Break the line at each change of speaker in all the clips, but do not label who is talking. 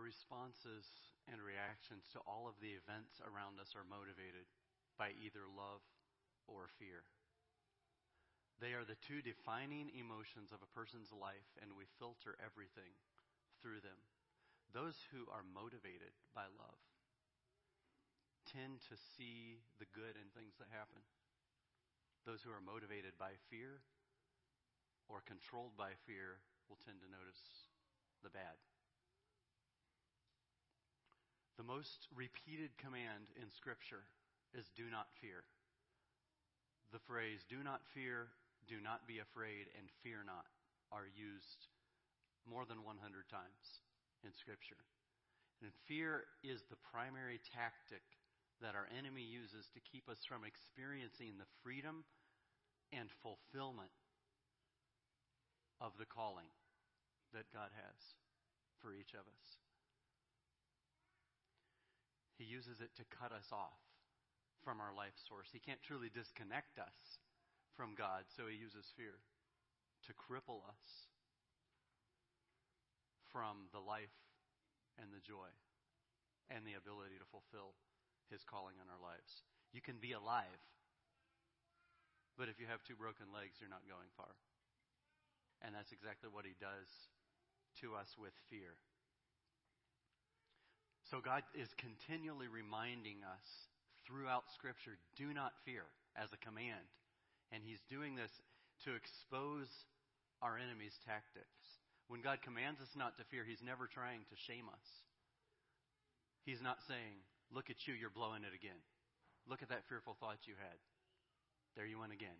Our responses and reactions to all of the events around us are motivated by either love or fear. They are the two defining emotions of a person's life, and we filter everything through them. Those who are motivated by love tend to see the good in things that happen. Those who are motivated by fear or controlled by fear will tend to notice the bad. The most repeated command in Scripture is do not fear. The phrase do not fear, do not be afraid, and fear not are used more than 100 times in Scripture. And fear is the primary tactic that our enemy uses to keep us from experiencing the freedom and fulfillment of the calling that God has for each of us. He uses it to cut us off from our life source. He can't truly disconnect us from God, so he uses fear to cripple us from the life and the joy and the ability to fulfill his calling in our lives. You can be alive, but if you have two broken legs, you're not going far. And that's exactly what he does to us with fear. So God is continually reminding us throughout Scripture do not fear as a command. And he's doing this to expose our enemy's tactics. When God commands us not to fear, he's never trying to shame us. He's not saying, Look at you, you're blowing it again. Look at that fearful thought you had. There you went again.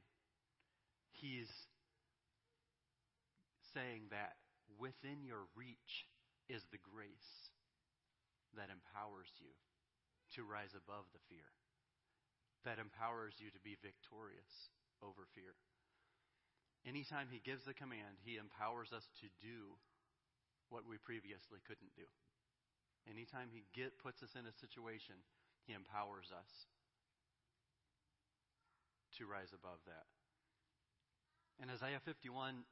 He's saying that within your reach is the grace that empowers you to rise above the fear, that empowers you to be victorious over fear. Anytime He gives a command, He empowers us to do what we previously couldn't do. Anytime He get, puts us in a situation, He empowers us to rise above that. In Isaiah 51,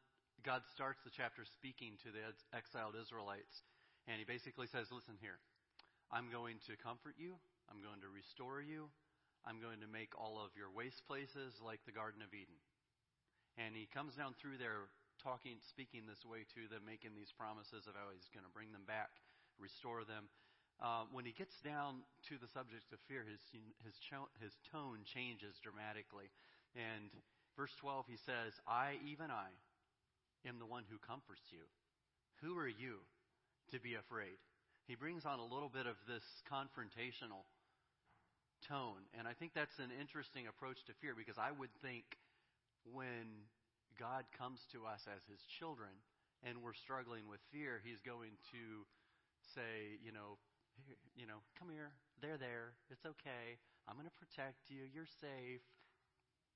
God starts the chapter speaking to the exiled Israelites, and He basically says, Listen here, I'm going to comfort you, I'm going to restore you, I'm going to make all of your waste places like the Garden of Eden. And he comes down through there talking, speaking this way to them, making these promises of how he's going to bring them back, restore them. Uh, when he gets down to the subject of fear, his, his, his tone changes dramatically. And verse 12, he says, I, even I, am the one who comforts you. Who are you to be afraid? He brings on a little bit of this confrontational tone. And I think that's an interesting approach to fear because I would think when God comes to us as his children and we're struggling with fear, he's going to say, you know, you know, come here. They're there. It's okay. I'm going to protect you. You're safe.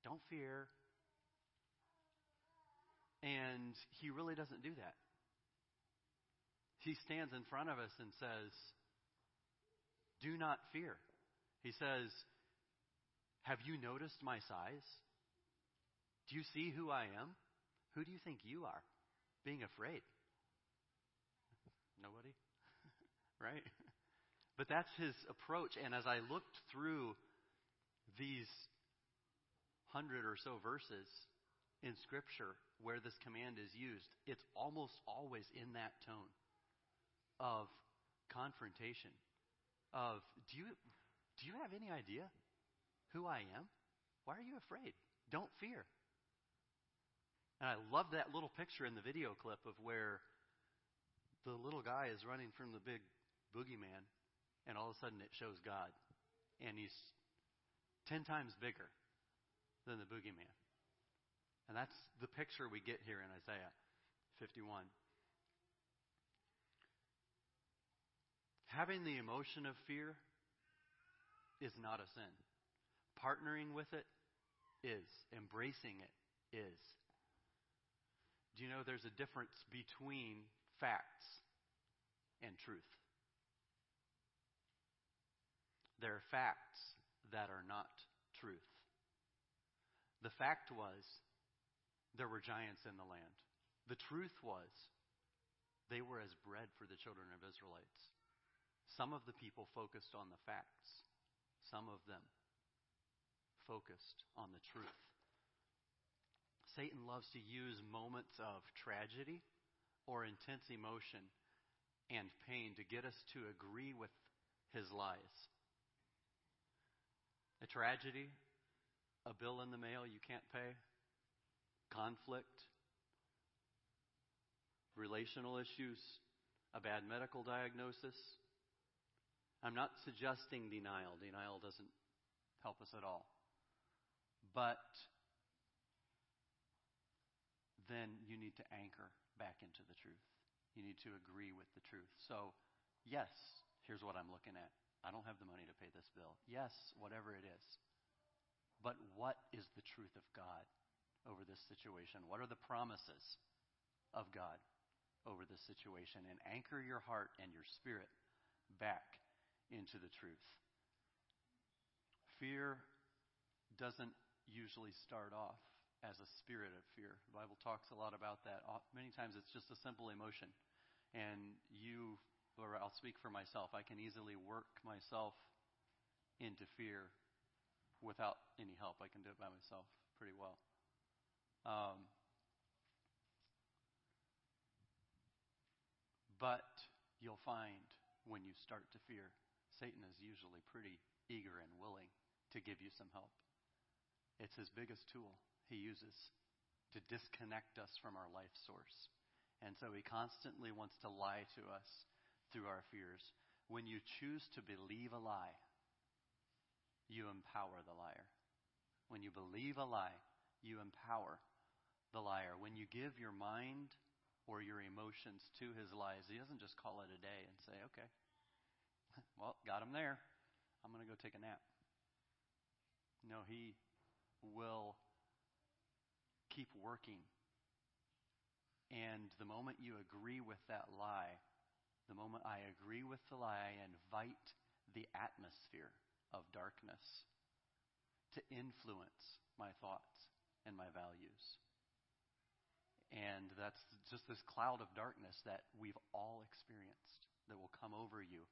Don't fear. And he really doesn't do that. He stands in front of us and says, Do not fear. He says, Have you noticed my size? Do you see who I am? Who do you think you are? Being afraid. Nobody? right? But that's his approach. And as I looked through these hundred or so verses in Scripture where this command is used, it's almost always in that tone of confrontation. Of, do you, do you have any idea who I am? Why are you afraid? Don't fear. And I love that little picture in the video clip of where the little guy is running from the big boogeyman, and all of a sudden it shows God. And he's ten times bigger than the boogeyman. And that's the picture we get here in Isaiah 51. Having the emotion of fear is not a sin. Partnering with it is. Embracing it is. Do you know there's a difference between facts and truth? There are facts that are not truth. The fact was there were giants in the land. The truth was they were as bread for the children of Israelites. Some of the people focused on the facts, some of them focused on the truth. Satan loves to use moments of tragedy or intense emotion and pain to get us to agree with his lies. A tragedy, a bill in the mail you can't pay, conflict, relational issues, a bad medical diagnosis. I'm not suggesting denial. Denial doesn't help us at all. But then you need to anchor back into the truth. You need to agree with the truth. So, yes, here's what I'm looking at. I don't have the money to pay this bill. Yes, whatever it is. But what is the truth of God over this situation? What are the promises of God over this situation? And anchor your heart and your spirit back into the truth. Fear doesn't usually start off as a spirit of fear. The Bible talks a lot about that. Many times it's just a simple emotion. And you, or I'll speak for myself, I can easily work myself into fear without any help. I can do it by myself pretty well. Um, but you'll find when you start to fear, Satan is usually pretty eager and willing to give you some help. It's his biggest tool he uses to disconnect us from our life source. And so he constantly wants to lie to us through our fears. When you choose to believe a lie, you empower the liar. When you believe a lie, you empower the liar. When you give your mind or your emotions to his lies, he doesn't just call it a day and say, okay, well, got him there. I'm going to go take a nap. No, he will keep working. And the moment you agree with that lie, the moment I agree with the lie, I invite the atmosphere of darkness to influence my thoughts and my values. And that's just this cloud of darkness that we've all experienced that will come over you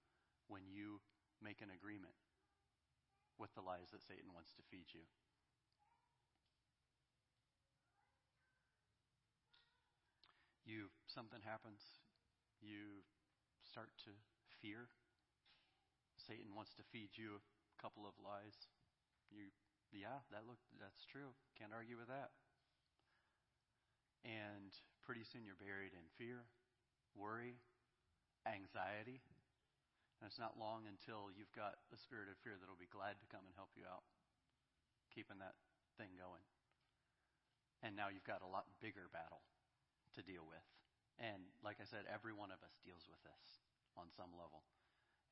when you make an agreement with the lies that Satan wants to feed you. you something happens, you start to fear. Satan wants to feed you a couple of lies. You yeah, that look that's true. Can't argue with that. And pretty soon you're buried in fear, worry, anxiety. And it's not long until you've got a spirit of fear that'll be glad to come and help you out, keeping that thing going. And now you've got a lot bigger battle to deal with. And like I said, every one of us deals with this on some level.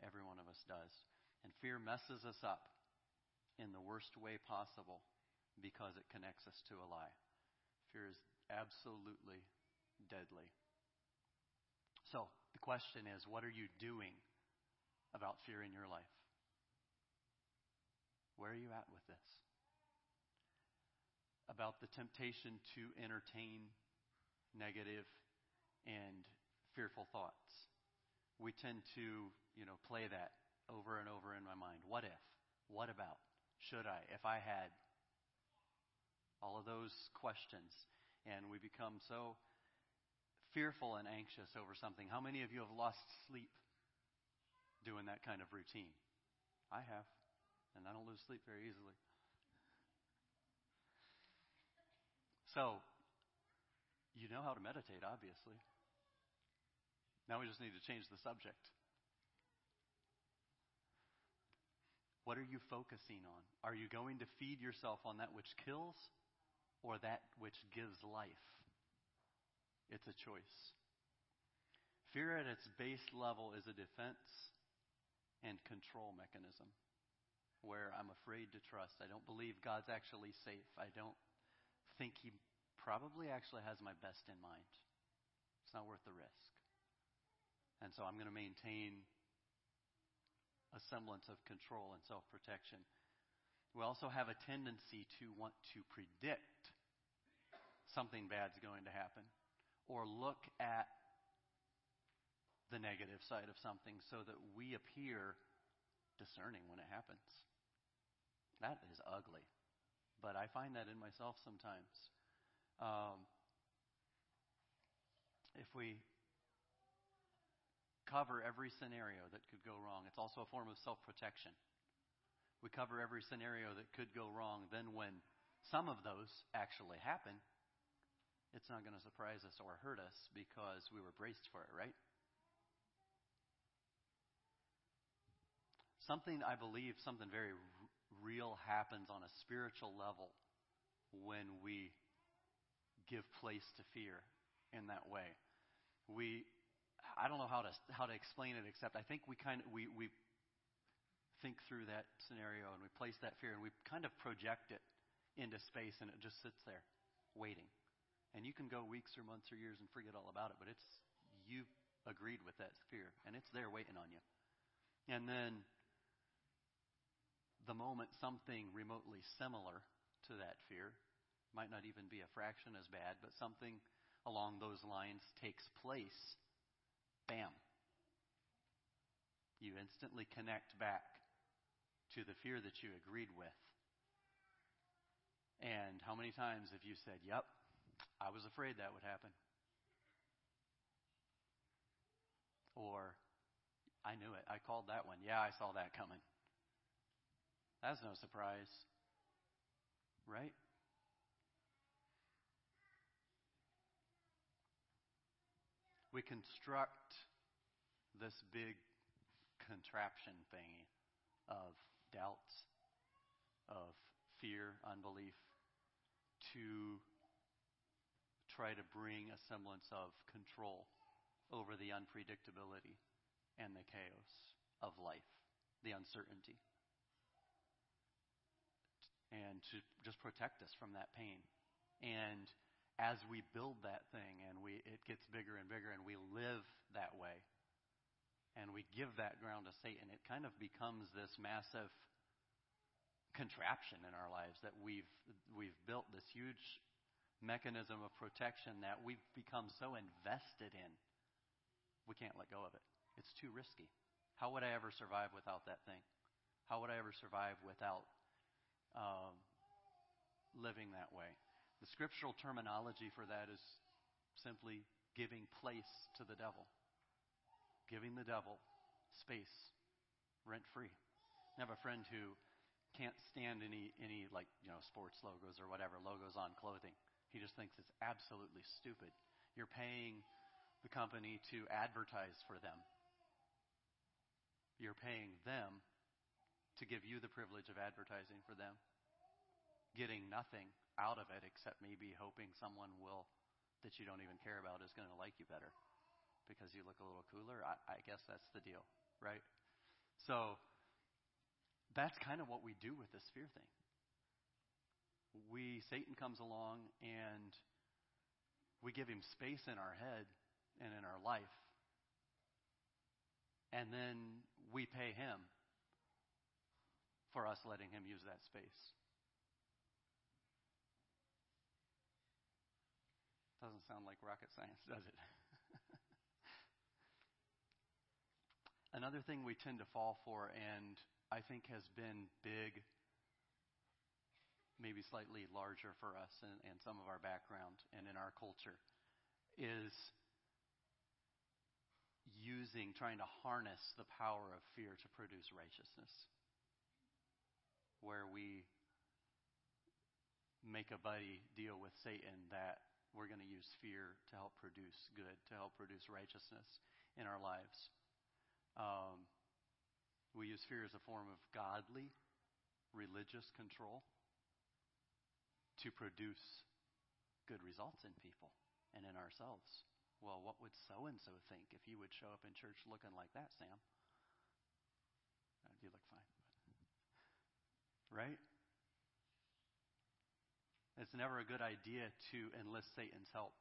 Every one of us does. And fear messes us up in the worst way possible because it connects us to a lie. Fear is absolutely deadly. So the question is what are you doing about fear in your life? Where are you at with this? About the temptation to entertain negative, and fearful thoughts. We tend to, you know, play that over and over in my mind. What if? What about? Should I? If I had? All of those questions. And we become so fearful and anxious over something. How many of you have lost sleep doing that kind of routine? I have. And I don't lose sleep very easily. So, you know how to meditate, obviously. Now we just need to change the subject. What are you focusing on? Are you going to feed yourself on that which kills or that which gives life? It's a choice. Fear at its base level is a defense and control mechanism where I'm afraid to trust. I don't believe God's actually safe. I don't think He probably actually has my best in mind. It's not worth the risk. And so I'm going to maintain a semblance of control and self protection. We also have a tendency to want to predict something bad's going to happen or look at the negative side of something so that we appear discerning when it happens. That is ugly. But I find that in myself sometimes. Um, if we cover every scenario that could go wrong, it's also a form of self protection. We cover every scenario that could go wrong, then when some of those actually happen, it's not going to surprise us or hurt us because we were braced for it, right? Something, I believe, something very real happens on a spiritual level when we give place to fear in that way. We, I don't know how to how to explain it, except I think we kind of we we think through that scenario and we place that fear and we kind of project it into space and it just sits there waiting. And you can go weeks or months or years and forget all about it, but it's you agreed with that fear and it's there waiting on you. And then the moment something remotely similar to that fear, might not even be a fraction as bad, but something along those lines takes place, bam. You instantly connect back to the fear that you agreed with. And how many times have you said, Yep, I was afraid that would happen? Or, I knew it. I called that one. Yeah, I saw that coming. That's no surprise. Right? We construct this big contraption thingy of doubts, of fear, unbelief, to try to bring a semblance of control over the unpredictability and the chaos of life, the uncertainty and to just protect us from that pain. And as we build that thing and we it gets bigger and bigger and we live that way and we give that ground to Satan, it kind of becomes this massive contraption in our lives that we've we've built this huge mechanism of protection that we've become so invested in we can't let go of it. It's too risky. How would I ever survive without that thing? How would I ever survive without um, living that way. The scriptural terminology for that is simply giving place to the devil, giving the devil space, rent free. I have a friend who can't stand any any like you know sports logos or whatever logos on clothing. He just thinks it's absolutely stupid. You're paying the company to advertise for them. You're paying them to give you the privilege of advertising for them, getting nothing out of it except maybe hoping someone will that you don't even care about is going to like you better because you look a little cooler. I, I guess that's the deal, right? So that's kind of what we do with this fear thing. We Satan comes along and we give him space in our head and in our life. And then we pay him for us letting Him use that space. Doesn't sound like rocket science, does it? Another thing we tend to fall for, and I think has been big, maybe slightly larger for us and, in some of our background and in our culture, is using, trying to harness the power of fear to produce righteousness where we make a buddy deal with Satan that we're going to use fear to help produce good, to help produce righteousness in our lives. Um, we use fear as a form of godly, religious control to produce good results in people and in ourselves. Well, what would so and so think if you would show up in church looking like that, Sam? Fine. Right? It's never a good idea to enlist Satan's help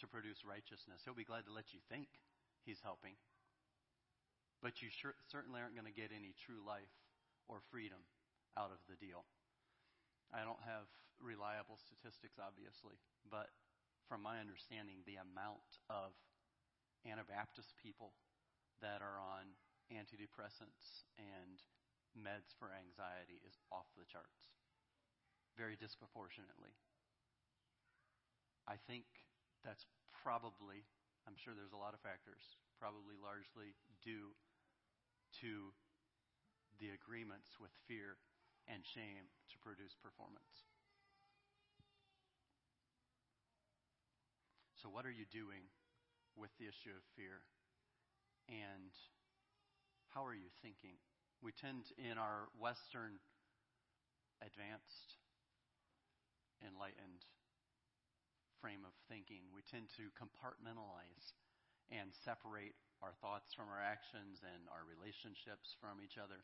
to produce righteousness. He'll be glad to let you think he's helping. But you sure, certainly aren't going to get any true life or freedom out of the deal. I don't have reliable statistics, obviously, but from my understanding, the amount of Anabaptist people that are on antidepressants and meds for anxiety is off the charts, very disproportionately. I think that's probably, I'm sure there's a lot of factors, probably largely due to the agreements with fear and shame to produce performance. So, what are you doing with the issue of fear? And how are you thinking? We tend, in our Western advanced, enlightened frame of thinking, we tend to compartmentalize and separate our thoughts from our actions and our relationships from each other.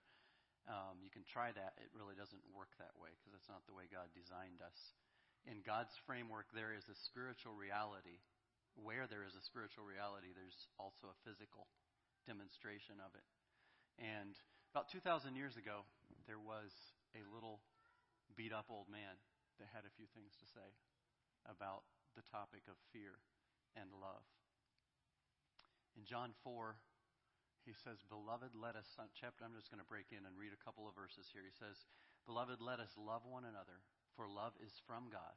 Um, you can try that. It really doesn't work that way because that's not the way God designed us. In God's framework, there is a spiritual reality. Where there is a spiritual reality, there's also a physical demonstration of it. And about 2,000 years ago, there was a little beat up old man that had a few things to say about the topic of fear and love. In John 4, he says, Beloved, let us, chapter, I'm just going to break in and read a couple of verses here. He says, Beloved, let us love one another, for love is from God.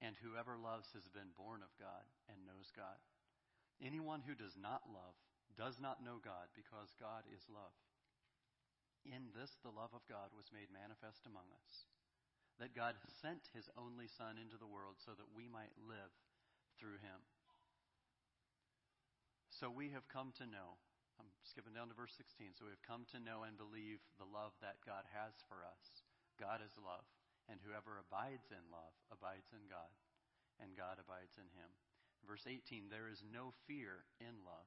And whoever loves has been born of God and knows God. Anyone who does not love does not know God, because God is love. In this, the love of God was made manifest among us, that God sent his only Son into the world so that we might live through him. So we have come to know, I'm skipping down to verse 16. So we have come to know and believe the love that God has for us. God is love, and whoever abides in love abides in God, and God abides in him. Verse 18 There is no fear in love,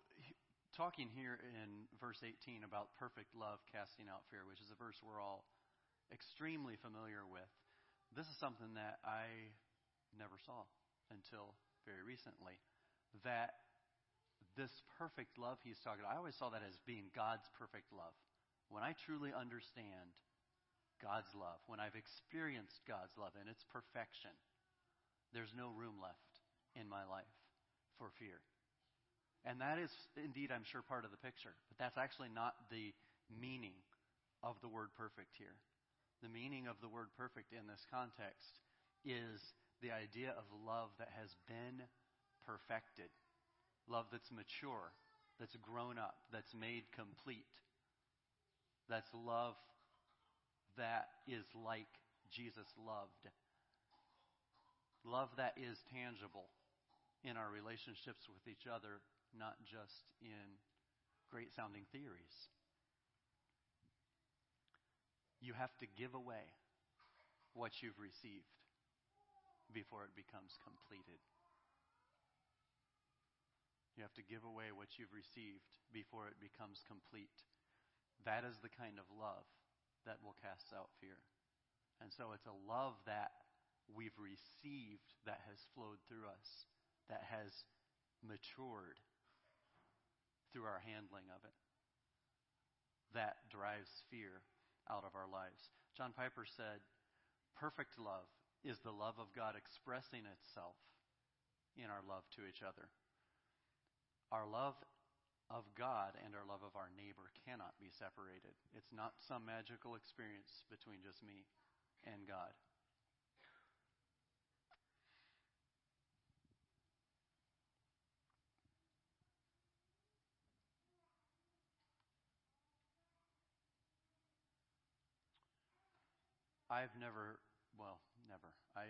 talking here in verse 18 about perfect love casting out fear, which is a verse we're all extremely familiar with, this is something that I never saw until very recently. That this perfect love he's talking about, I always saw that as being God's perfect love. When I truly understand God's love, when I've experienced God's love and its perfection, there's no room left in my life for fear. And that is indeed, I'm sure, part of the picture. But that's actually not the meaning of the word perfect here. The meaning of the word perfect in this context is the idea of love that has been perfected, love that's mature, that's grown up, that's made complete. That's love that is like Jesus loved. Love that is tangible in our relationships with each other, not just in great sounding theories. You have to give away what you've received before it becomes completed. You have to give away what you've received before it becomes complete. That is the kind of love that will cast out fear. And so it's a love that we've received that has flowed through us, that has matured through our handling of it, that drives fear out of our lives. John Piper said, Perfect love is the love of God expressing itself in our love to each other. Our love of God and our love of our neighbor cannot be separated. It's not some magical experience between just me and God. I've never, well, never. I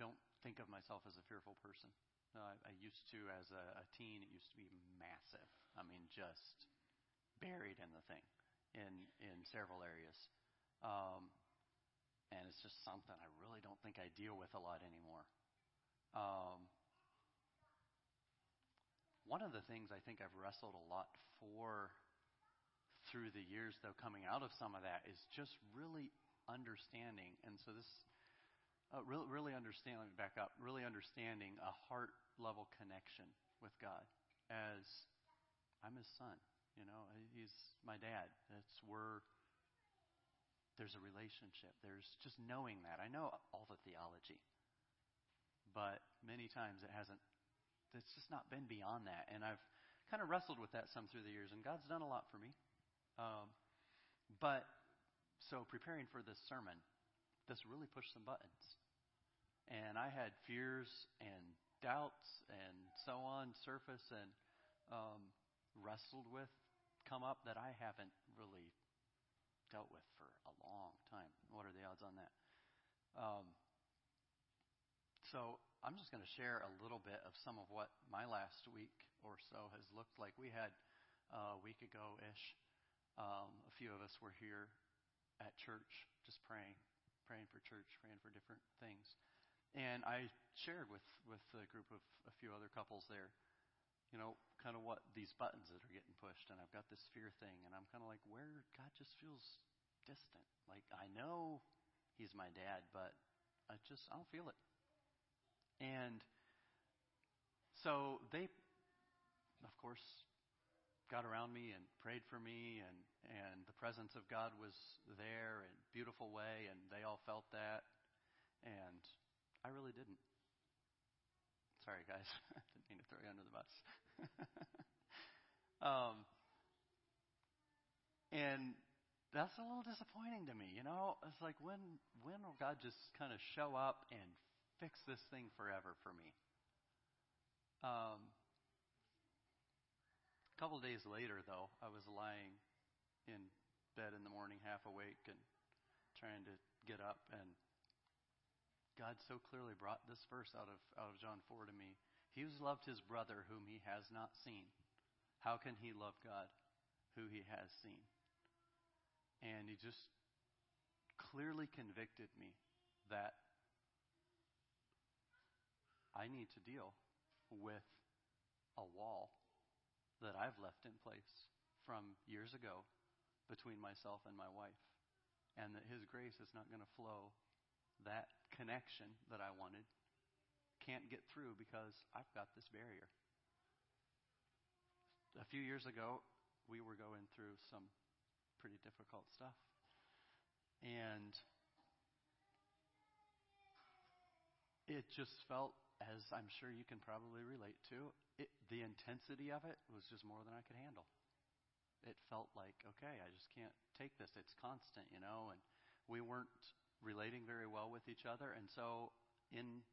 don't think of myself as a fearful person. Uh, I used to, as a, a teen, it used to be massive. I mean, just buried in the thing in in several areas. Um, and it's just something I really don't think I deal with a lot anymore. Um, one of the things I think I've wrestled a lot for through the years, though, coming out of some of that is just really understanding. And so this, uh, really, really understand. Let me back up. Really understanding a heart level connection with God as I'm His son. You know, He's my dad. That's where there's a relationship. There's just knowing that. I know all the theology, but many times it hasn't. It's just not been beyond that, and I've kind of wrestled with that some through the years, and God's done a lot for me. Um, but so preparing for this sermon, this really pushed some buttons, and I had fears and doubts and so on surface and um, wrestled with come up that I haven't really dealt with for a long time. What are the odds on that? Um, so I'm just going to share a little bit of some of what my last week or so has looked like. We had uh, a week ago ish, um, a few of us were here at church just praying, praying for church, praying for different things. And I shared with, with a group of a few other couples there, you know, kind of what these buttons that are getting pushed. And I've got this fear thing, and I'm kind of like, where God just feels distant. Like, I know He's my dad, but I just, I don't feel it. And so they, of course, got around me and prayed for me, and, and the presence of God was there in a beautiful way, and they all felt that. And I really didn't. Sorry, guys. I didn't mean to throw you under the bus. um, and that's a little disappointing to me, you know? It's like when when will God just kind of show up and fix this thing forever for me? Um, couple of days later, though, I was lying in bed in the morning, half awake, and trying to get up, and God so clearly brought this verse out of, out of John 4 to me. He who's loved his brother whom he has not seen, how can he love God who he has seen? And he just clearly convicted me that I need to deal with a wall that I've left in place from years ago between myself and my wife. And that his grace is not going to flow that connection that I wanted can't get through because I've got this barrier. A few years ago, we were going through some pretty difficult stuff. And it just felt, as I'm sure you can probably relate to, it, the intensity of it was just more than I could handle. It felt like, okay, I just can't take this. It's constant, you know, and we weren't relating very well with each other. And so, in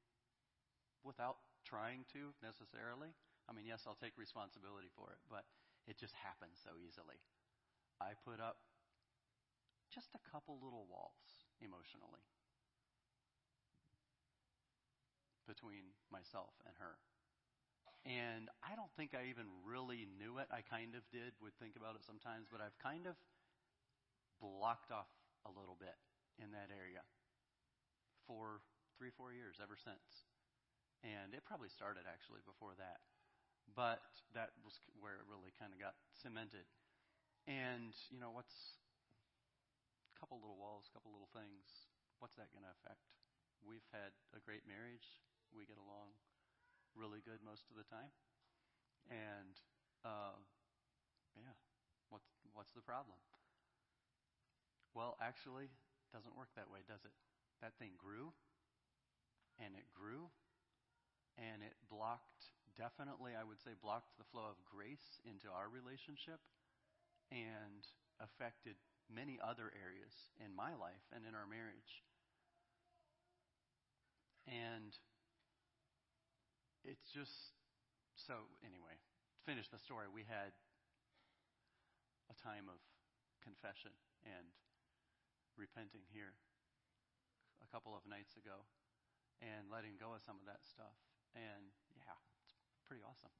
without trying to necessarily, I mean, yes, I'll take responsibility for it, but it just happens so easily. I put up just a couple little walls emotionally between myself and her. And I don't think I even really knew it. I kind of did, would think about it sometimes, but I've kind of blocked off a little bit in that area for three, four years, ever since. And it probably started actually before that. But that was where it really kind of got cemented. And, you know, what's a couple little walls, a couple little things, what's that going to affect? We've had a great marriage. We get along really good most of the time. And, uh, yeah, what's, what's the problem? Well, actually, doesn't work that way, does it? That thing grew and it grew and it blocked, definitely, I would say, blocked the flow of grace into our relationship and affected many other areas in my life and in our marriage. And it's just so, anyway, to finish the story, we had a time of confession and repenting here a couple of nights ago and letting go of some of that stuff. And yeah, it's pretty awesome.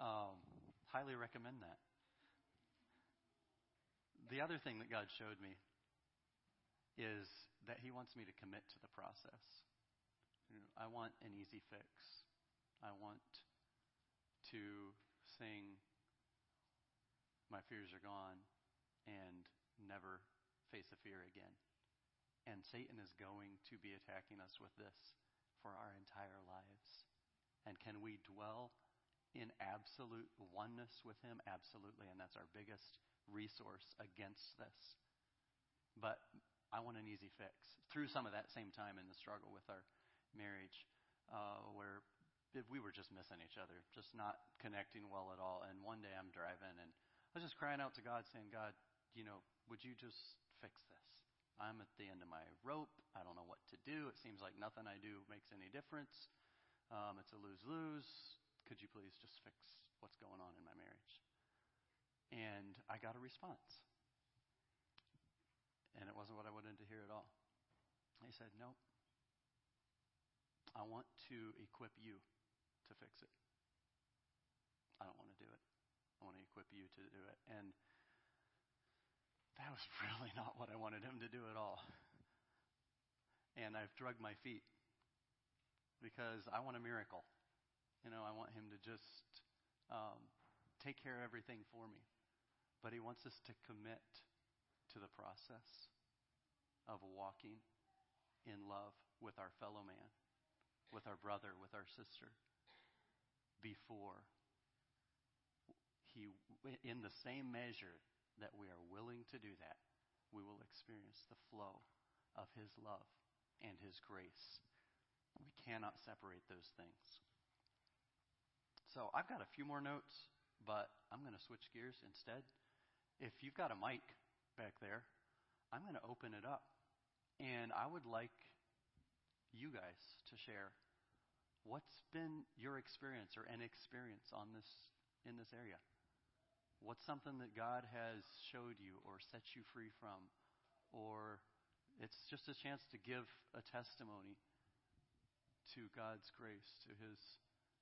Um, highly recommend that. The other thing that God showed me is that He wants me to commit to the process. You know, I want an easy fix. I want to sing, My fears are gone, and never face a fear again. And Satan is going to be attacking us with this for our entire lives. And can we dwell in absolute oneness with Him? Absolutely. And that's our biggest resource against this. But I want an easy fix. Through some of that same time in the struggle with our marriage, uh, where we were just missing each other, just not connecting well at all. And one day I'm driving and I was just crying out to God, saying, God, you know, would you just fix this? I'm at the end of my rope. I don't know what to do. It seems like nothing I do makes any difference. Um, it's a lose lose. Could you please just fix what's going on in my marriage? And I got a response. And it wasn't what I wanted to hear at all. He said, Nope. I want to equip you to fix it. I don't want to do it. I want to equip you to do it. And that was really not what I wanted him to do at all. And I've drugged my feet because I want a miracle. You know, I want him to just um, take care of everything for me. But he wants us to commit to the process of walking in love with our fellow man, with our brother, with our sister, before he, in the same measure that we are willing to do that, we will experience the flow of his love and his grace. We cannot separate those things. So I've got a few more notes, but I'm going to switch gears instead. If you've got a mic back there, I'm going to open it up. And I would like you guys to share what's been your experience or an experience on this in this area. What's something that God has showed you or set you free from or it's just a chance to give a testimony to God's grace, to His,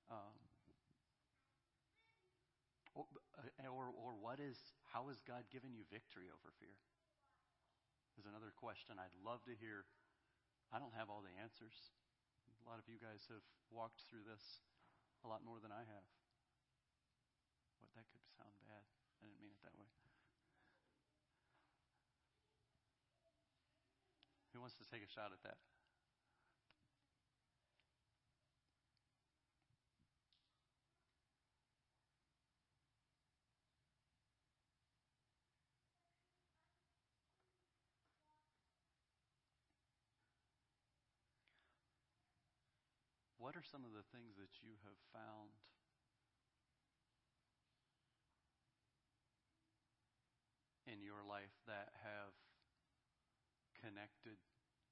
um, or, or, or what is, how has God given you victory over fear? is another question I'd love to hear. I don't have all the answers. A lot of you guys have walked through this a lot more than I have. What that could sound bad. I didn't mean it that way. Who wants to take a shot at that? What are some of the things that you have found in your life that have connected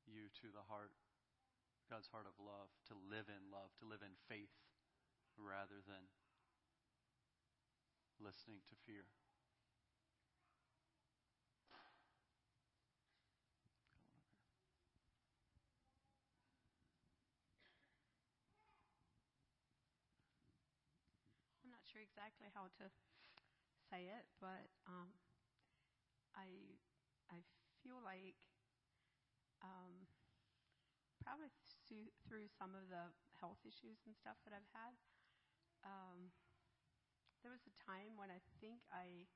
you to the heart, God's heart of love, to live in love, to live in faith rather than listening to fear?
Sure exactly how to say it, but um, I I feel like um, probably th- through some of the health issues and stuff that I've had, um, there was a time when I think I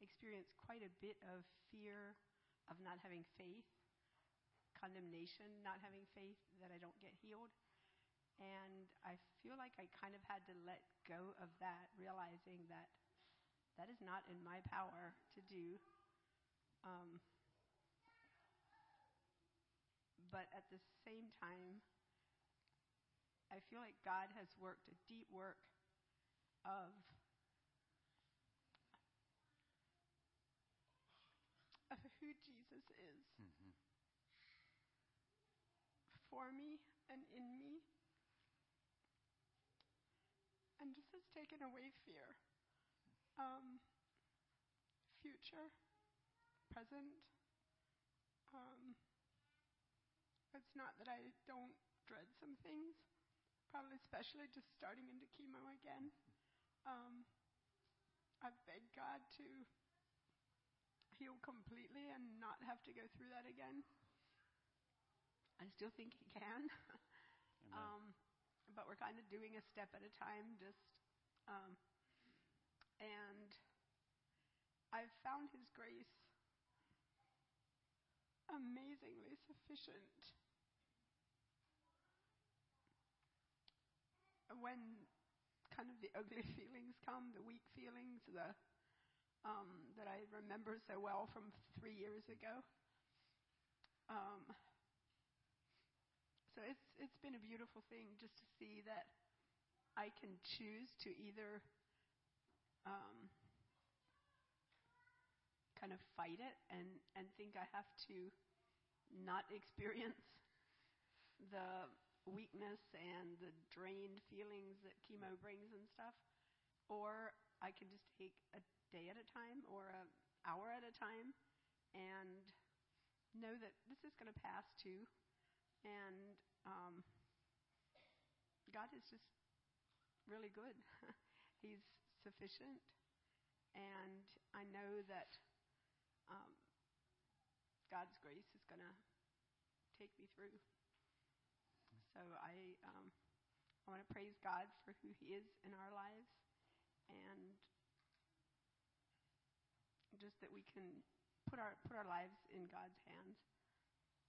experienced quite a bit of fear of not having faith, condemnation, not having faith that I don't get healed. And I feel like I kind of had to let go of that, realizing that that is not in my power to do. Um, but at the same time, I feel like God has worked a deep work of of who Jesus is mm-hmm. for me and in me and just has taken away fear. Um, future, present. Um, it's not that I don't dread some things, probably especially just starting into chemo again. Um, I've begged God to heal completely and not have to go through that again. I still think He can. um, but we're kind of doing a step at a time, just. Um, and I've found His grace amazingly sufficient. When kind of the ugly feelings come, the weak feelings, the um, that I remember so well from three years ago. Um, so it's it's been a beautiful thing just to see that I can choose to either um, kind of fight it and and think I have to not experience the weakness and the drained feelings that chemo brings and stuff, or I can just take a day at a time or an hour at a time and know that this is going to pass too. And um, God is just really good. He's sufficient. And I know that um, God's grace is going to take me through. So I, um, I want to praise God for who He is in our lives, and just that we can put our put our lives in God's hands.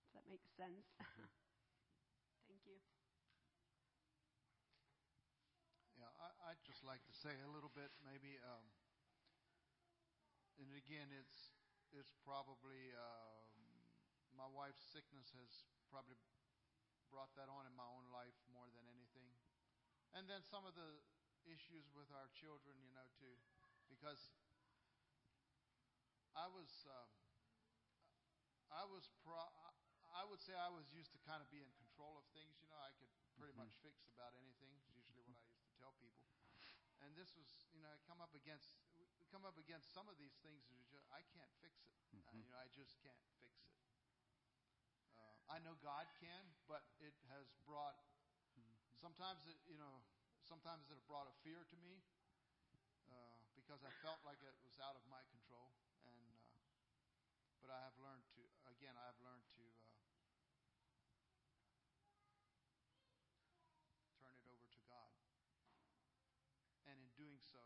Does that make sense? Thank you.
Yeah, I, I'd just like to say a little bit, maybe. Um, and again, it's it's probably um, my wife's sickness has probably brought that on in my own life more than anything. And then some of the issues with our children, you know, too, because I was, um, I was, pro- I would say I was used to kind of be in control of things. You know, I could pretty
Mhm.
much fix about anything. Is usually what I used to tell people. And this was, you know, I come up against, we come up against some of these things. That just, I can't fix it. Uh,
Mhm.
you know, I just can't fix it. Uh, I know God can, but it has brought. Sometimes it, you know, sometimes it brought a fear to me uh, because I felt like it was out of my control. And uh, but I have learned to again. I have learned to uh, turn it over to God, and in doing so,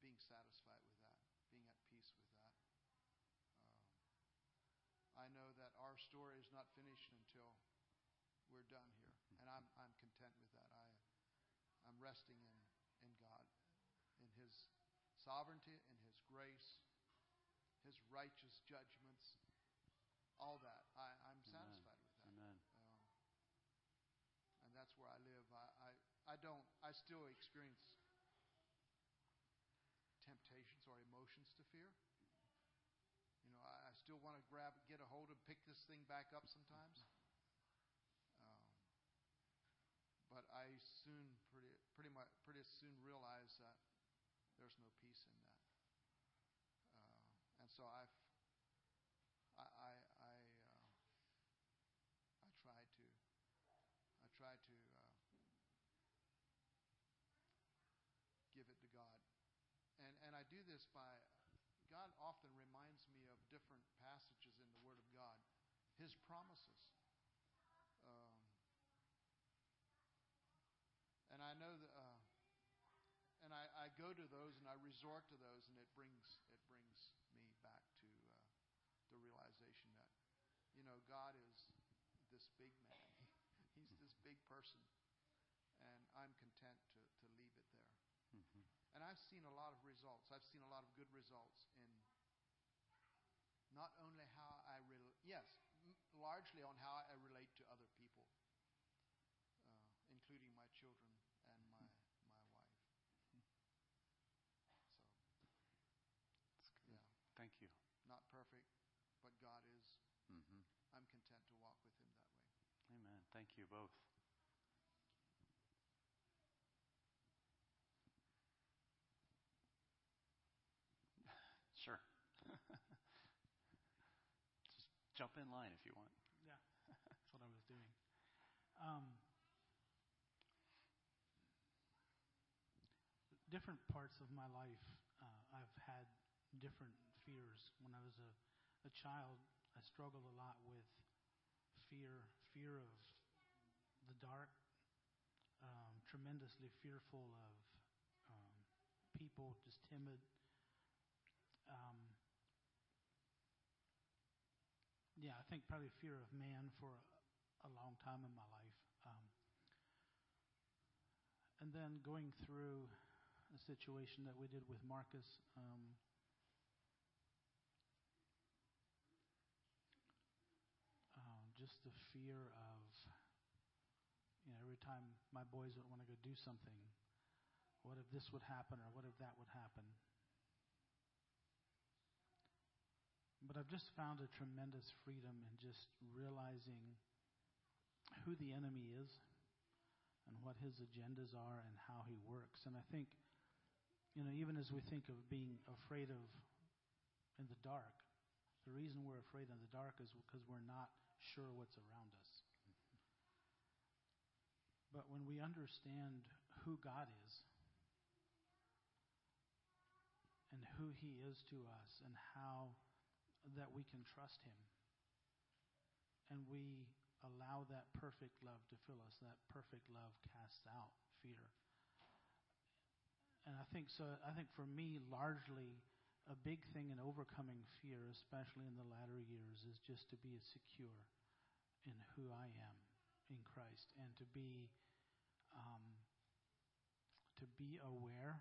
being satisfied with that, being at peace with that. Um, I know that our story is not finished until we're done here, and I'm I'm content with that. I I'm resting in in God, in His sovereignty, in His grace, His righteous judgments, all that. I I'm
Amen.
satisfied with that.
Amen.
Um, and that's where I live. I, I I don't. I still experience temptations or emotions to fear. You know, I, I still want to grab, get a hold of, pick this thing back up sometimes. Um, but I soon, pretty, pretty much, pretty soon realize that there's no peace in that. Uh, and so I've, I, I, I, uh, I try to, I try to uh, give it to God, and and I do this by God often reminds me of different passages in the Word of God, His promises. Um, and I know that, uh, and I, I go to those and I resort to those, and it brings it brings me back to uh, the realization that, you know, God is this big man. He, he's this big person, and I'm content to to leave it there.
Mhm.
And I've seen a lot of results. I've seen a lot of good results in not only how I rel- yes, largely on how I relate to other people, uh, including my children and my my wife. So yeah,
Thank you.
not perfect, but God is.
hmm
I'm content to walk with Him that way.
Amen. Thank you both. Sure. Just jump in line if you want.
Yeah, that's what I was doing. Um, different parts of my life, uh, I've had different fears. When I was a, a child, I struggled a lot with fear, fear of the dark, um, tremendously fearful of um, people, just timid. Um, yeah, I think probably fear of man for a, long time in my life. Um, and then going through a situation that we did with Marcus. Um, um, just the fear of, you know, every time my boys would want to go do something, what if this would happen or what if that would happen? I've just found a tremendous freedom in just realizing who the enemy is and what his agendas are and how he works. And I think, you know, even as we think of being afraid of in the dark, the reason we're afraid in the dark is because we're not sure what's around us. But when we understand who God is and who he is to us and how that we can trust him and we allow that perfect love to fill us. That perfect love casts out fear. And I think so. I think for me, largely, a big thing in overcoming fear, especially in the latter years, is just to be secure in who I am in Christ and to be um, to be aware,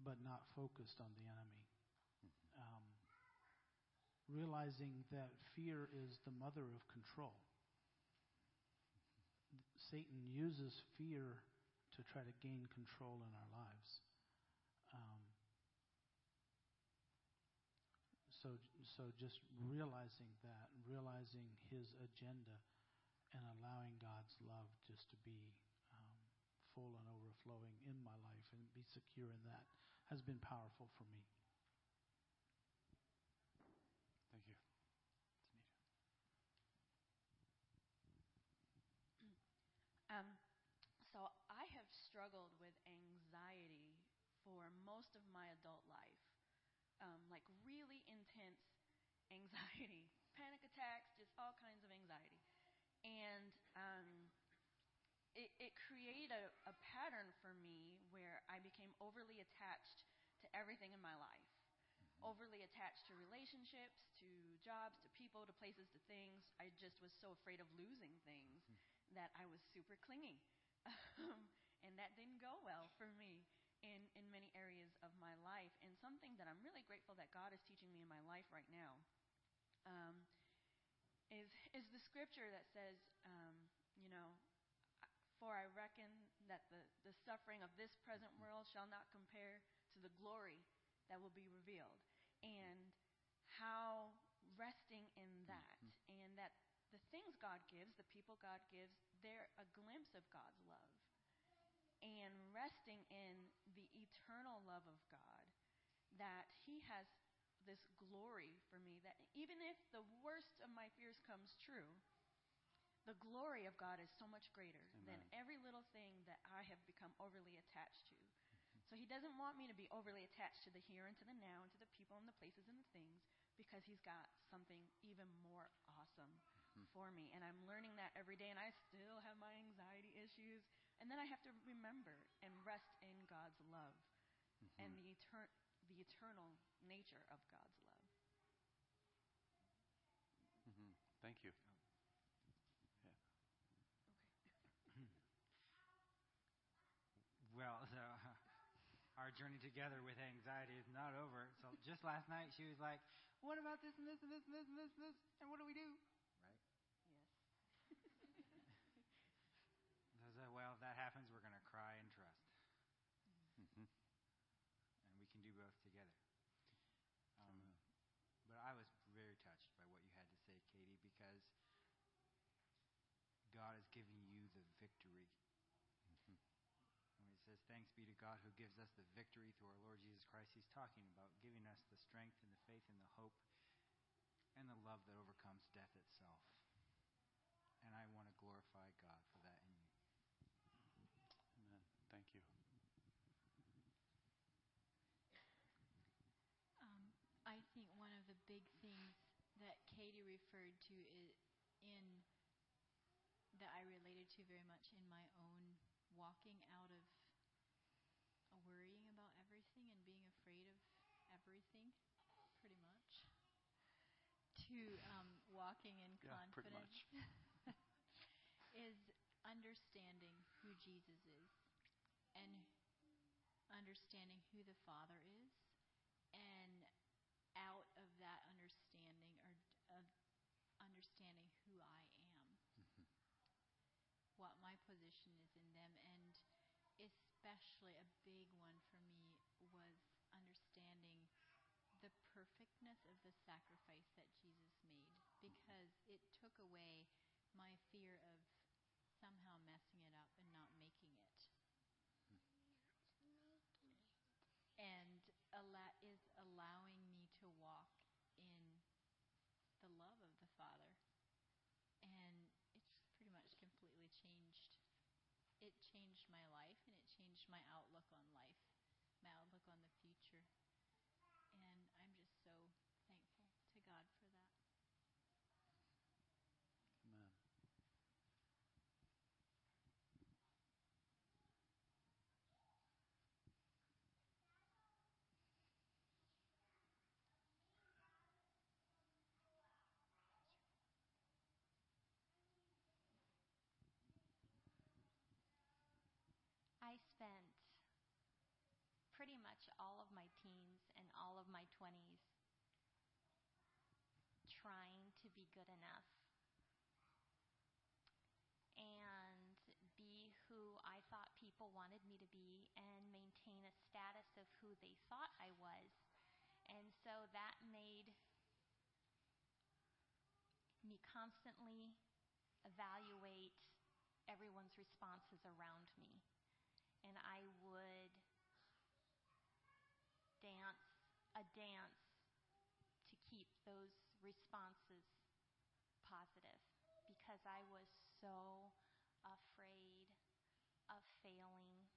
but not focused on the enemy. Realizing that fear is the mother of control. Satan uses fear to try to gain control in our lives. Um, so, so just realizing that, realizing his agenda, and allowing God's love just to be um, full and overflowing in my life and be secure in that has been powerful for me.
Thank you.
Um, so I have struggled with anxiety for most of my adult life, um, like really intense anxiety, panic attacks, just all kinds of anxiety, and um, it, it created a, a pattern for me where I became overly attached to everything in my life overly attached to relationships, to jobs, to people, to places, to things. I just was so afraid of losing things mm. that I was super clingy. Um, and that didn't go well for me in, in many areas of my life. And something that I'm really grateful that God is teaching me in my life right now um, is, is the scripture that says, um, you know, for I reckon that the, the suffering of this present world shall not compare to the glory that will be revealed. And how resting in that mm-hmm. and that the things God gives, the people God gives, they're a glimpse of God's love. And resting in the eternal love of God, that He has this glory for me, that even if the worst of my fears comes true, the glory of God is so much greater Amen. than every little thing that I have become overly attached to. So he doesn't want me to be overly attached to the here and to the now and to the people and the places and the things because he's got something even more awesome mm-hmm. for me. And I'm learning that every day, and I still have my anxiety issues. And then I have to remember and rest in God's love mm-hmm. and the, etern- the eternal nature of God's love.
Mm-hmm. Thank you.
Yeah.
Okay. well, so, our journey together with anxiety is not over. So just last night, she was like, "What about this and this and this and this and this and this? And what do we do?" Right?
Yes.
I said, "Well, if that happens, we're going to cry and trust,
mm-hmm.
and we can do both together." Um, but I was very touched by what you had to say, Katie, because God is giving you the victory when he says, Thanks be to God who gives us the victory through our Lord Jesus Christ, he's talking about giving us the strength and the faith and the hope and the love that overcomes death itself. And I want to glorify God for that in you.
Amen. Thank you.
Um, I think one of the big things that Katie referred to is in that I related to very much in my own walking out of worrying about everything and being afraid of everything, pretty much, to um, walking in
Yeah,
confidence is understanding who Jesus is and understanding who the Father is, and out of that understanding or of understanding who I am, what my position is in them, and especially a big one for me was understanding the perfectness of the sacrifice that Jesus made because it took away my fear of somehow messing it up and not making it. And alla- is allowing me to walk in the love of the Father. And it's pretty much completely changed. It changed my life and it changed my outlook on life, my outlook on the future. And I'm just so thankful to God for that.
Amen.
I spent pretty much all of my teens and all of my 20s trying to be good enough and be who I thought people wanted me to be and maintain a status of who they thought I was. And so that made me constantly evaluate everyone's responses around me and I would dance a dance responses positive because I was so afraid of failing,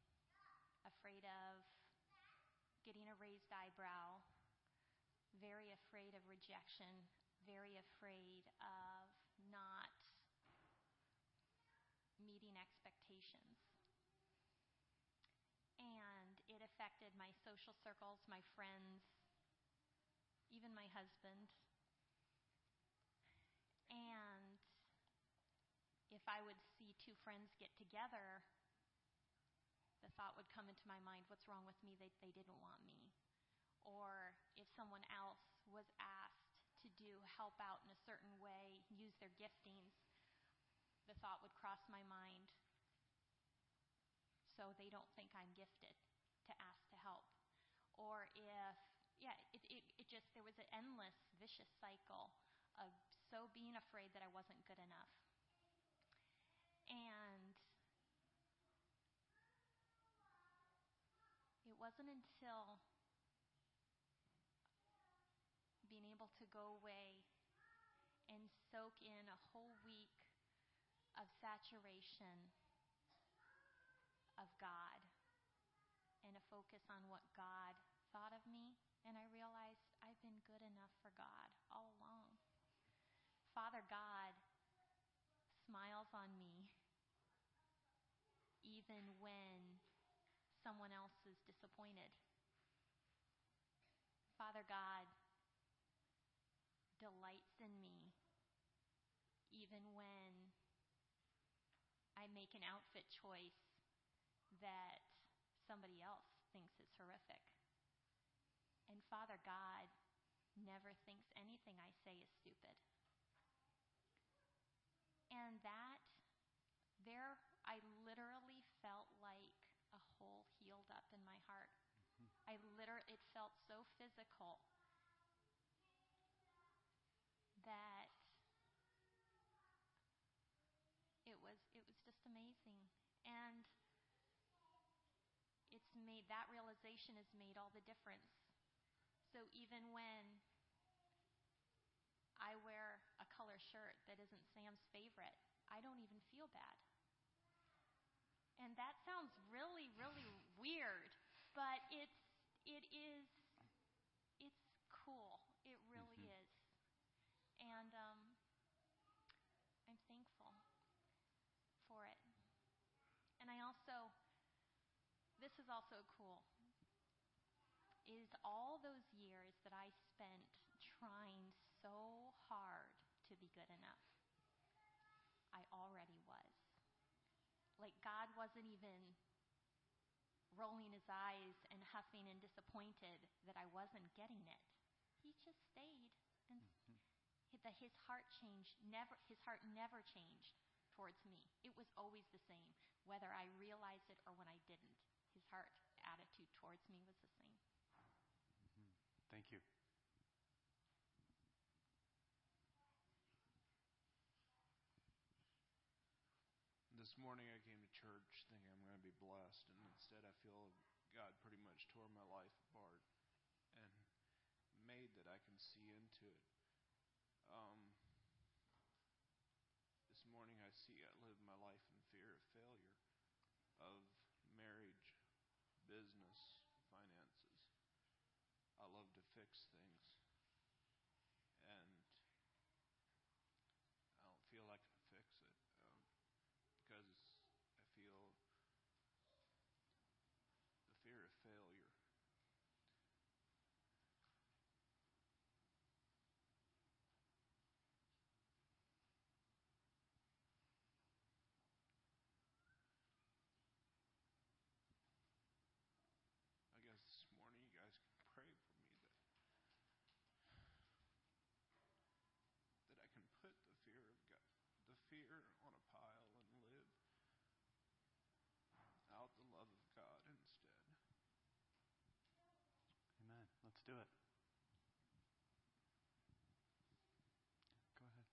afraid of getting a raised eyebrow, very afraid of rejection, very afraid of not meeting expectations and it affected my social circles, my friends, even my husband. And if I would see two friends get together, the thought would come into my mind what's wrong with me? They, they didn't want me. Or if someone else was asked to do help out in a certain way, use their giftings, the thought would cross my mind so they don't think I'm gifted to ask to help. Or if, yeah, it, it, it just, there was an endless vicious cycle of so being afraid that I wasn't good enough. And it wasn't until being able to go away and soak in a whole week of saturation of God and a focus on what God thought of me. And I realized I've been good enough for God all along. Father God smiles on me even when someone else is disappointed. Father God delights in me even when I make an outfit choice that somebody else thinks is horrific. And Father God never thinks anything I say is stupid. And that, there, I literally felt like a hole healed up in my heart. Mm-hmm. I literally, it felt so physical that it was, it was just amazing. And it's made that realization has made all the difference. So even when I wear a color shirt that isn't Sam's favorite, I don't even feel bad. And that sounds really, really weird, but it's it is also cool is all those years that I spent trying so hard to be good enough. I already was. Like God wasn't even rolling his eyes and huffing and disappointed that I wasn't getting it. He just stayed and
mm-hmm.
that his heart changed never his heart never changed towards me. It was always the same, whether I realized it or when I didn't. His heart attitude towards me was the same.
Mhm. Thank you.
This morning I came to church thinking I'm going to be blessed, and instead I feel God pretty much tore my life apart and made that I can see into it. Um, this morning I see I live my life in fear of failure, of marriage, business, finances. I love to fix things, and I don't feel I can fix it um, because I feel the fear of failure. I guess this morning you guys can pray for me that that I can put the fear of God, the fear on a pile and live out the love of God instead.
Amen. Let's do it. Go ahead.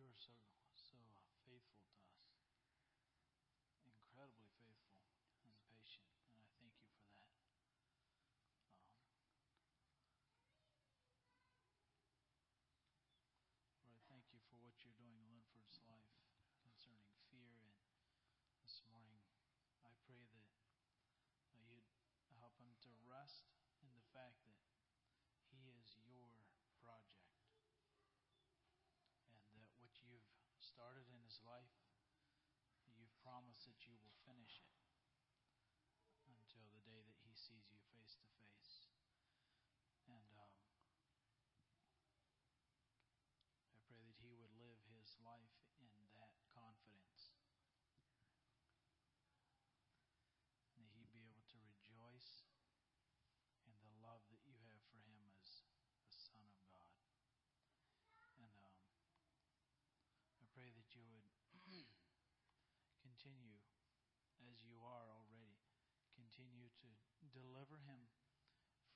Lord, you are so so uh, faithful to us, incredibly faithful and patient, and I thank you for that. Um, Lord, I thank you for what you're doing in Linford's life concerning fear, and this morning I pray that uh, you'd help him to rest in the fact that he is your project and that what you've started in his life, you've promised that you will finish it until the day that he sees you face to face. And um, I pray that he would live his life in that confidence. And that he'd be able to rejoice in the love that you have for him as the Son of God. And um, I pray that you would continue, as you are already, continue to deliver him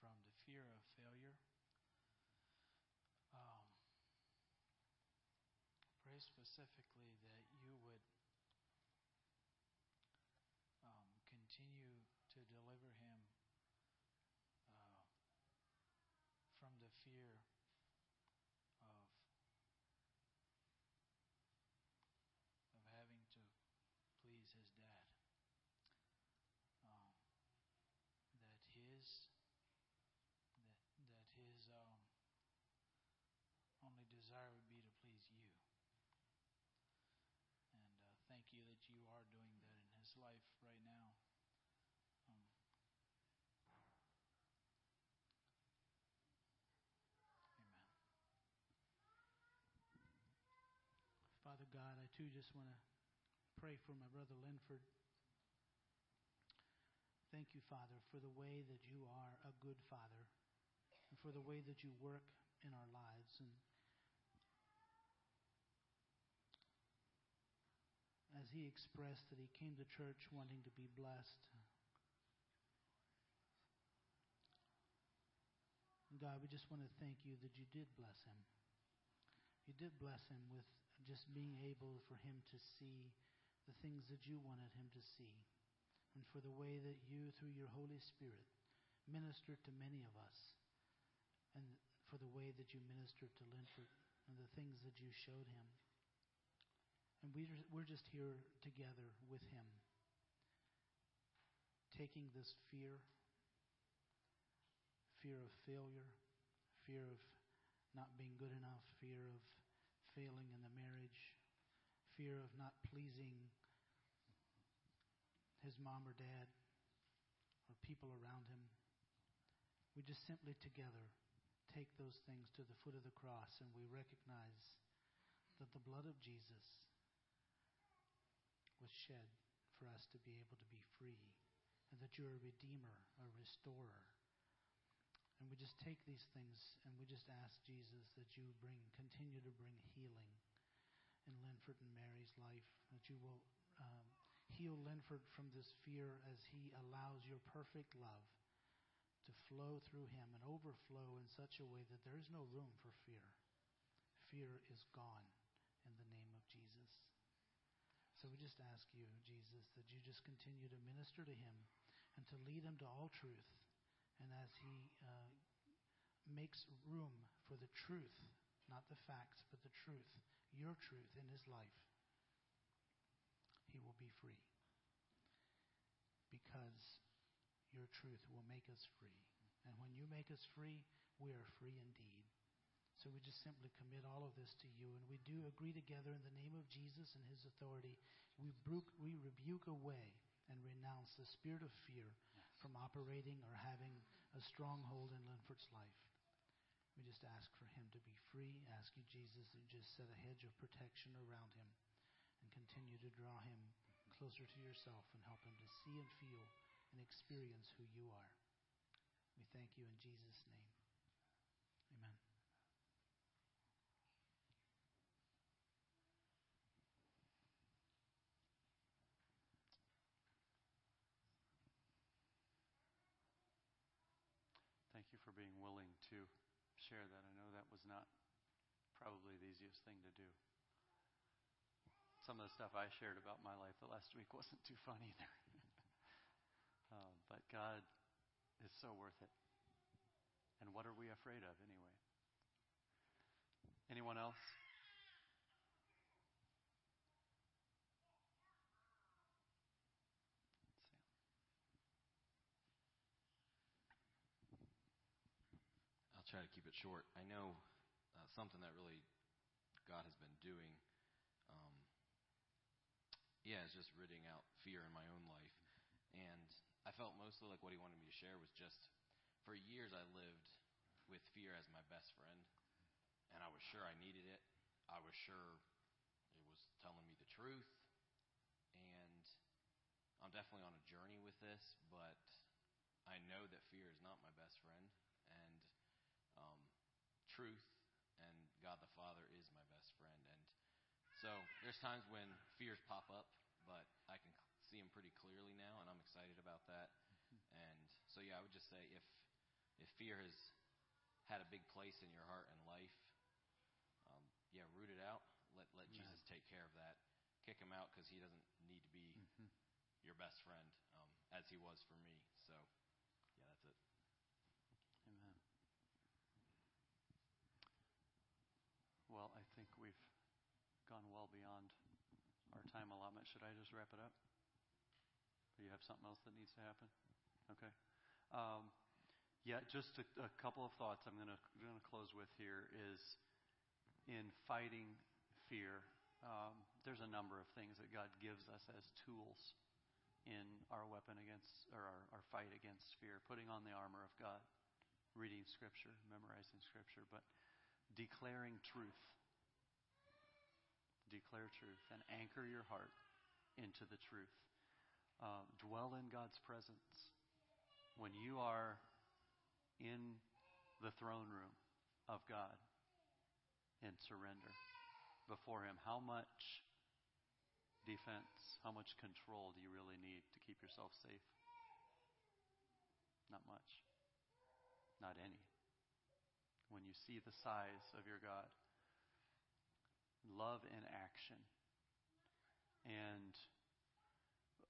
from the fear of failure. Um, pray specifically that you would um, continue to deliver him uh, from the fear of of having to please his dad. Um, that his that that his um, only desire would be to please you. And uh, thank you that you are doing that in his life right now. Um, amen. Father God, I too just want to pray for my brother Linford. Thank you, Father, for the way that you are a good Father and for the way that you work in our lives. And as he expressed that he came to church wanting to be blessed. God, we just want to thank you that you did bless him. You did bless him with just being able for him to see the things that you wanted him to see. And for the way that you, through your Holy Spirit, ministered to many of us. And for the way that you ministered to Linford. and the things that you showed him. And we, we're just here together with him, taking this fear fear of failure, fear of not being good enough, fear of failing in the marriage, fear of not pleasing his mom or dad or people around him. We just simply together take those things to the foot of the cross and we recognize that the blood of Jesus was shed for us to be able to be free and that you're a redeemer, a restorer. And we just take these things and we just ask Jesus that you bring, continue to bring healing in Linford and Mary's life, that you will um, heal Linford from this fear as he allows your perfect love to flow through him and overflow in such a way that there is no room for fear. Fear is gone in the name of Jesus. So we just ask you, Jesus, that you just continue to minister to him and to lead him to all truth and as he uh, makes room for the truth, not the facts, but the truth, your truth in his life, he will be free. Because your truth will make us free. And when you make us free, we are free indeed. So we just simply commit all of this to you. And we do agree together in the name of Jesus and his authority. We, we rebuke away and renounce the spirit of fear from operating or having a stronghold in Linford's life. We just ask for him to be free. Ask you, Jesus, to just set a hedge of protection around him and continue to draw him closer to yourself and help him to see and feel and experience who you are. We thank you in Jesus' name. Amen.
Thank you for being willing to share that. I know that was not probably the easiest thing to do. Some of the stuff I shared about my life the last week wasn't too fun either. uh, but God is so worth it. And what are we afraid of anyway? Anyone else?
It short. I know uh, something that really God has been doing. Um, yeah, is just ridding out fear in my own life, and I felt mostly like what He wanted me to share was just for years I lived with fear as my best friend, and I was sure I needed it. I was sure it was telling me the truth, and I'm definitely on a journey with this, but I know that fear is not my best friend, truth and God the Father is my best friend. And so there's times when fears pop up, but I can see them pretty clearly now, and I'm excited about that. And so yeah, I would just say if if fear has had a big place in your heart and life, um, yeah, root it out. Let let. Jesus take care of that. Kick him out because he doesn't need to be mm-hmm. your best friend um, as he was for me. So yeah, that's it.
Well, I think we've gone well beyond our time allotment. Should I just wrap it up? Or you have something else that needs to happen? Okay. Um, yeah, just a, a, couple of thoughts I'm going to close with here is in fighting fear, um, there's a number of things that God gives us as tools in our weapon against, or our, our fight against fear. Putting on the armor of God, reading Scripture, memorizing Scripture, but declaring truth. Declare truth and anchor your heart into the truth. Uh, dwell in God's presence. When you are in the throne room of God and surrender before Him, how much defense, how much control do you really need to keep yourself safe? Not much. Not any when you see the size of your God. Love in action. And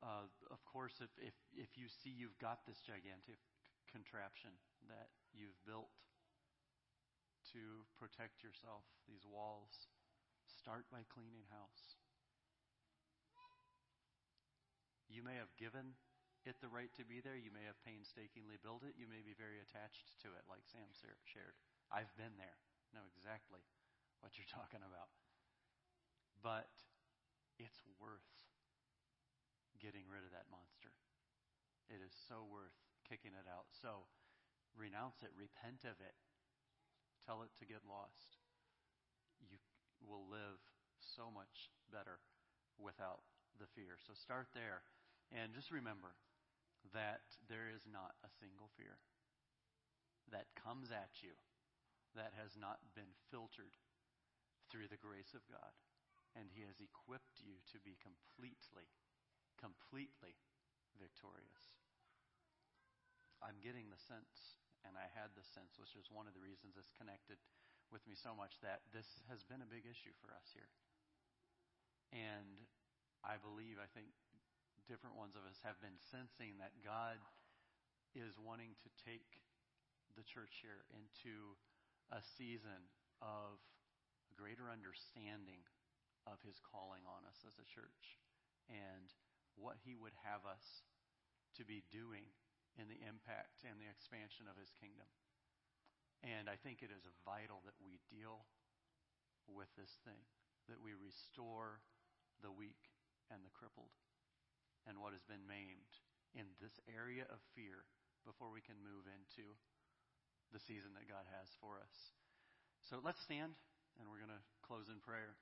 uh, of course, if, if, if you see you've got this gigantic contraption that you've built to protect yourself, these walls, start by cleaning house. You may have given it the right to be there. You may have painstakingly built it. You may be very attached to it, like Sam shared. I've been there, know exactly what you're talking about. But it's worth getting rid of that monster. It is so worth kicking it out. So renounce it, repent of it, tell it to get lost. You will live so much better without the fear. So start there. And just remember that there is not a single fear that comes at you that has not been filtered through the grace of God. And He has equipped you to be completely, completely victorious. I'm getting the sense, and I had the sense, which is one of the reasons it's connected with me so much, that this has been a big issue for us here. And I believe, I think different ones of us have been sensing that God is wanting to take the church here into a season of greater understanding of his calling on us as a church and what he would have us to be doing in the impact and the expansion of his kingdom. And I think it is vital that we deal with this thing, that we restore the weak and the crippled and what has been maimed in this area of fear before we can move into the season that God has for us. So let's stand and we're going to close in prayer.